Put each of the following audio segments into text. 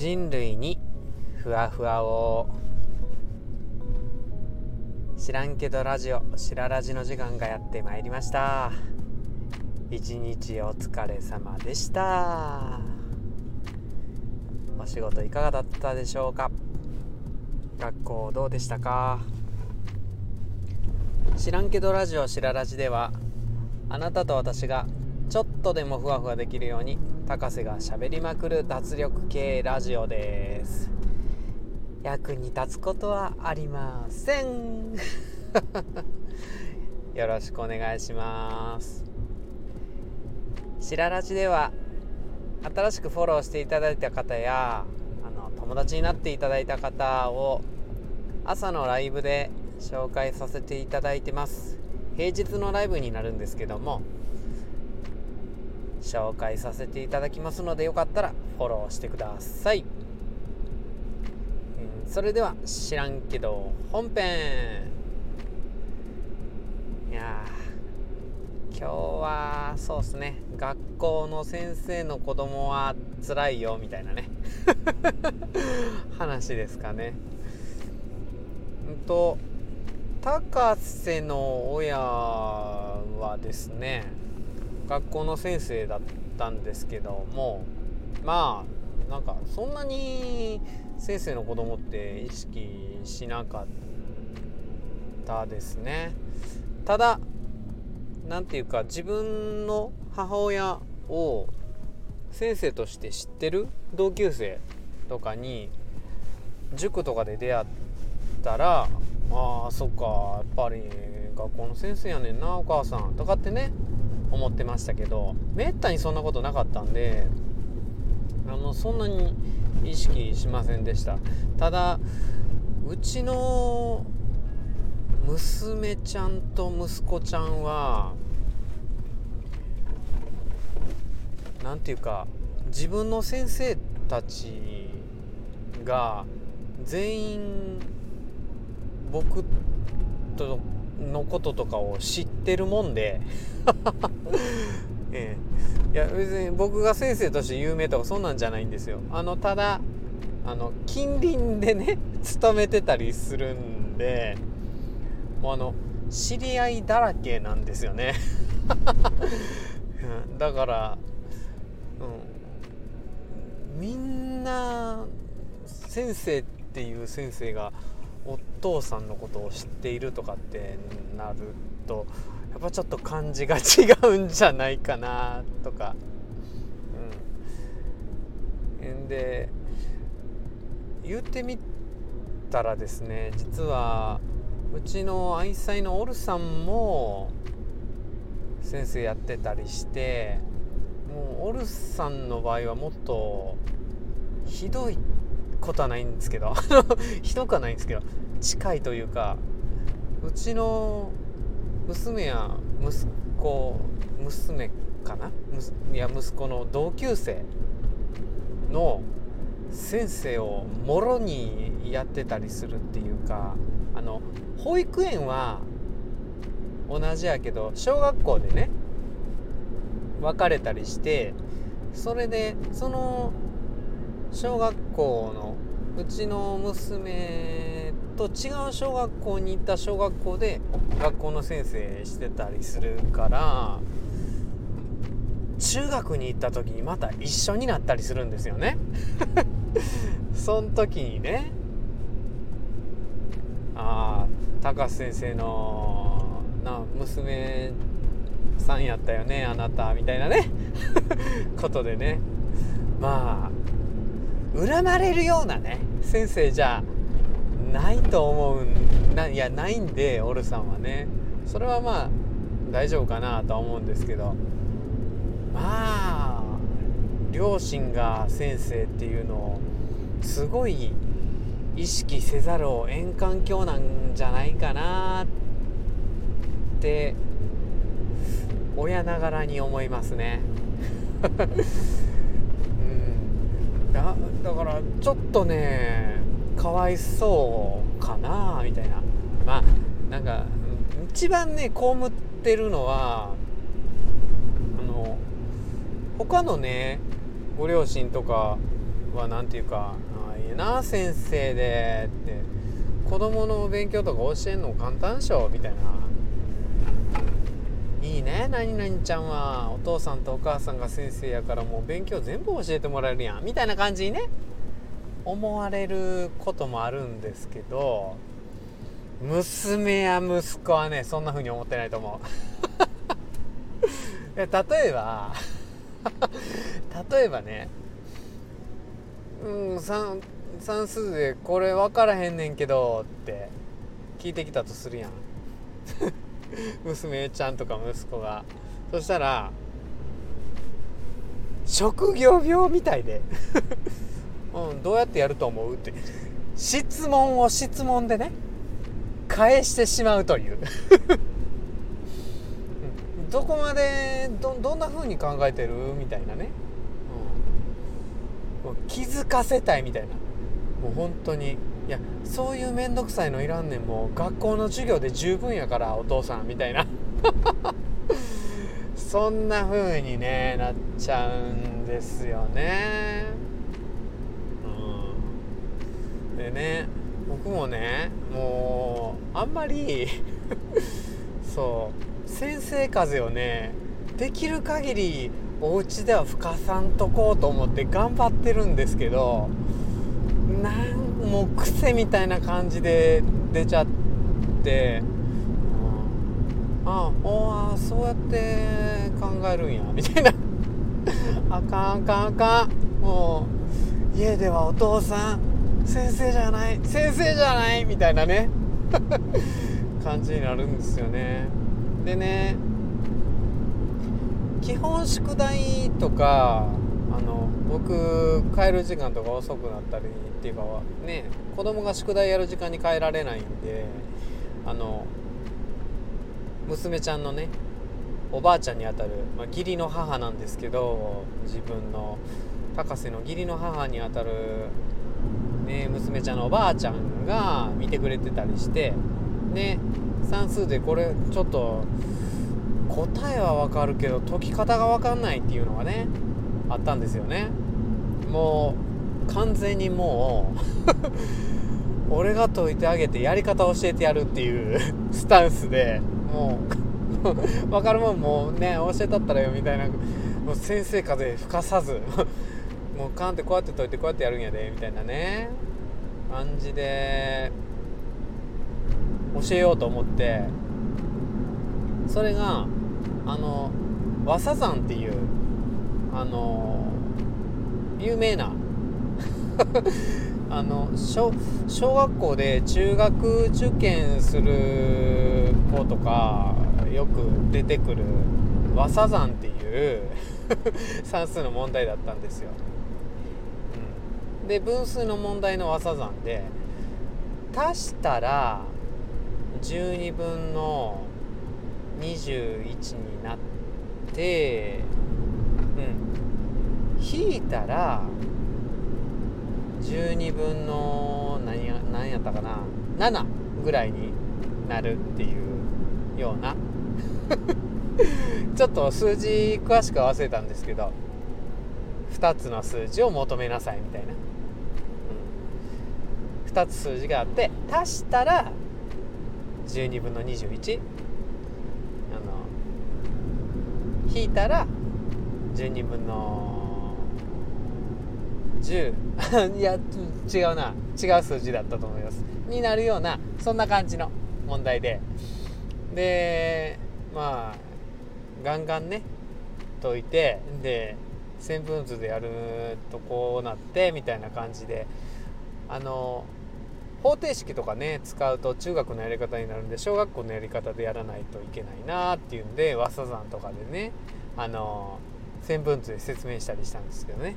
人類にふわふわを。知らんけどラジオしらラジの時間がやってまいりました。一日お疲れ様でした。お仕事いかがだったでしょうか？学校どうでしたか？知らんけどラジオしらラジではあなたと私がちょっとでもふわふわできるように高瀬がしゃべりまくる脱力系ラジオです。役に立つことはありません。よろしくお願いします。しららじでは新しくフォローしていただいた方やあの友達になっていただいた方を朝のライブで紹介させていただいてます。平日のライブになるんですけども紹介させていただきますのでよかったらフォローしてください、えー、それでは知らんけど本編。いや今日はそうっすね。学校の先生の子供は辛いよみたいなね。話ですかね。うんと高瀬の親はですね学校の先生だったんですけどもまあなんかそんなに先生の子供って意識しなかったですね。ただ何て言うか自分の母親を先生として知ってる同級生とかに塾とかで出会ったらああそっかやっぱり学校の先生やねんなお母さんとかってね思ってましたけどめったにそんなことなかったんであのそんなに意識しませんでした。ただうちの娘ちゃんと息子ちゃんは何て言うか自分の先生たちが全員僕とのこととかを知ってるもんで。ええ、いや別に僕が先生として有名とかそんなんじゃないんですよ。あのただあの近隣でね 勤めてたりするんでもうあの知り合いだらけなんですよね。だから、うん、みんな先生っていう先生がお父さんのことを知っているとかってなるとやっぱちょっと感じが違うんじゃないかなとか。うん、で言ってみたらですね実はうちの愛妻のオルさんも先生やってたりしてもうオルさんの場合はもっとひどいってことはないんですけど。ひどくはないんですけど。近いというかうちの娘や息子娘かな？いや息子の同級生の先生をもろにやってたりするっていうかあの保育園は同じやけど小学校でね別れたりしてそれでその小学校のうちの娘と違う小学校に行った小学校で学校の先生してたりするから中学に行った時にまた一緒になったりするんですよね。その時にねああ高須先生のな娘さんやったよねあなたみたいなね。ことでね。まあ恨まれるようなね先生じゃないと思うないやないんでオルさんはねそれはまあ大丈夫かなとは思うんですけどまあ両親が先生っていうのをすごい意識せざるを得ん環境なんじゃないかなって親ながらに思いますね。だだからちょっとねかわいそうかなみたいな。まあなんか一番ね被ってるのはあの他のねご両親とかは何て言うか「あいいな先生で」って子供の勉強とか教えんの簡単でしょみたいな「ね何々ちゃんは。お父さんとお母さんが先生やからもう勉強全部教えてもらえるやん」みたいな感じにね思われることもあるんですけど娘や息子はねそんな風に思ってないと思う。例えば 例えばねうん算算数でこれ分からへんねんけどって聞いてきたとするやん。娘ちゃんとか息子が。そしたら職業病みたいで。うん、どうやってやると思うって。質問を質問でね返してしまうという。どこまでどどんな風に考えてるみたいなね、うん、気づかせたいみたいな。もう本当にそういう面倒くさいのいらんねん。もう学校の授業で十分やからお父さんみたいな。そんな風にねなっちゃうんですよね。うん。でね僕もねもうあんまり そう先生風をねできる限りお家では吹かさんとこうと思って頑張ってるんですけどなんもう癖みたいな感じで出ちゃって、うん、ああそうやって考えるんやみたいな。あかんあかんあかんもう。家ではお父さん先生じゃない先生じゃないみたいなね。感じになるんですよね。でね基本宿題とかあの僕帰る時間とか遅くなったりっていうかね子供が宿題やる時間に帰られないんであの娘ちゃんのねおばあちゃんにあたる、まあ、義理の母なんですけど自分の高瀬の義理の母にあたる、ね、娘ちゃんのおばあちゃんが見てくれてたりしてね算数でこれちょっと答えはわかるけど解き方がわかんないっていうのがねあったんですよね。もう完全にもう俺が解いてあげてやり方教えてやるっていうスタンスでもう分かるもんもうね教えたったらよみたいなもう先生風吹かさずもうカンってこうやって解いてこうやってやるんやでみたいなね感じで教えようと思ってそれがあの和佐山っていうあの有名な。あの小小学校で中学受験する子とかよく出てくる和佐山っていう 算数の問題だったんですよ。うん、で分数の問題の和佐山で足したら12分の21になってうん。引いたら12分の何や何やったかな？7ぐらいになるっていうような。ちょっと数字詳しく忘れたんですけど2つの数字を求めなさいみたいな、うん、2つ数字があって足したら12分の21あの引いたら12分の10いや違うな。違う数字だったと思います。になるようなそんな感じの問題で。でまあガンガンね解いてで1000分図でやるとこうなってみたいな感じで。あの方程式とかね使うと中学のやり方になるんで小学校のやり方でやらないといけないなっていうんで和佐山とかでねあの線分図で説明したりしたんですけどね。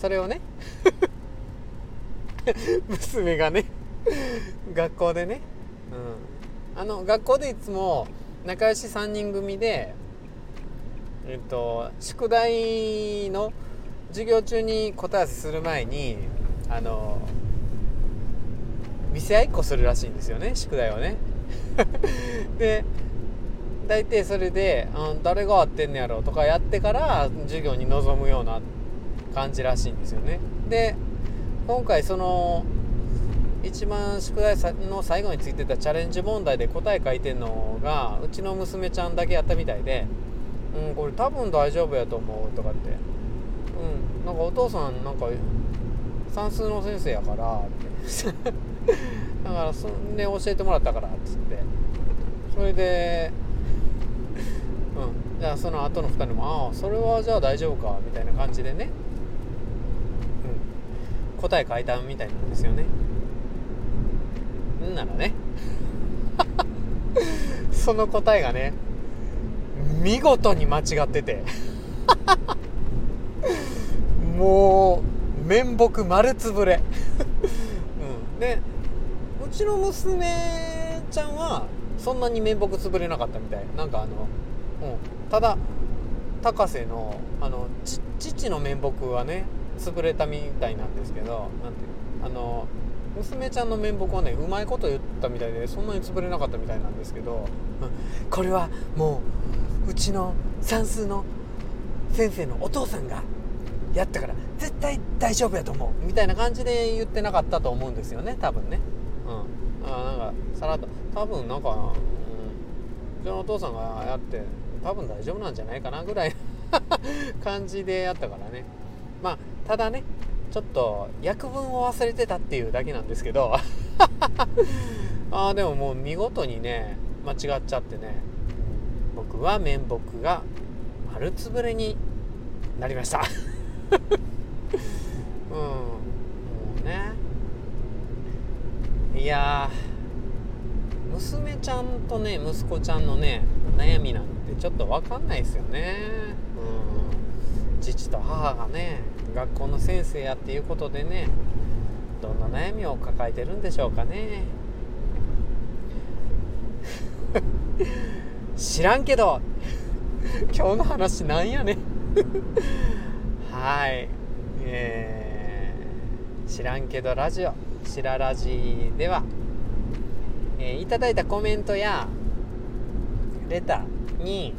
それをね。娘がね。学校でね、うん、あの学校でいつも仲良し3人組でえっと宿題の授業中に答え合わせする前にあの見せ合いっこするらしいんですよね宿題をね。で大体それで「誰が合ってんねやろ」とかやってから授業に臨むような感じらしいんですよね。で今回その一番宿題の最後についてたチャレンジ問題で答え書いてんのがうちの娘ちゃんだけやったみたいで「うんこれ多分大丈夫やと思う」とかって「うんなんかお父さんなんか算数の先生やから」って。だからそんで教えてもらったからっつって。それでうんじゃあその後の2人も「ああそれはじゃあ大丈夫か」みたいな感じでね、答え書いたみたいなんですよね。んならね。その答えがね見事に間違ってて。もう面目丸つぶれ、うん、でうちの娘ちゃんはそんなに面目つぶれなかったみたい。なんかあの、うん、ただ高瀬のあの父の面目はね潰れたみたいなんですけどなんていうあの娘ちゃんの面目はねうまいこと言ったみたいでそんなに潰れなかったみたいなんですけど、うん、これはもううちの算数の先生のお父さんがやったから絶対大丈夫やと思うみたいな感じで言ってなかったと思うんですよね多分ね。うん。あなんかさらっと多分なんか、うん、うちのお父さんがやって多分大丈夫なんじゃないかなぐらい 感じでやったからね。まあただねちょっと約分を忘れてたっていうだけなんですけど ああでももう見事にね間違っちゃってね僕は面目が丸つぶれになりました。うんもうね。いや娘ちゃんとね息子ちゃんのね悩みなんてちょっと分かんないですよね。父と母がね学校の先生やっていうことでねどんな悩みを抱えてるんでしょうかね。知らんけど 今日の話なんやね。はい。えー、知らんけどラジオしらラジでは、えー、いただいたコメントやレターに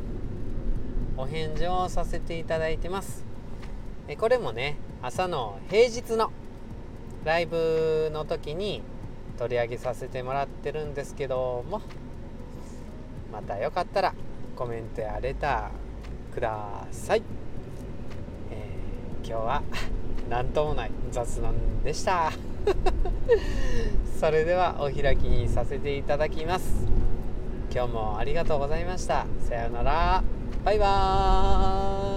お返事をさせていただいてます。これもね朝の平日のライブの時に取り上げさせてもらってるんですけどもまたよかったらコメントやレターください、えー、今日は 何ともない雑談でした。それではお開きにさせていただきます。今日もありがとうございました。さようなら。バイバーイ。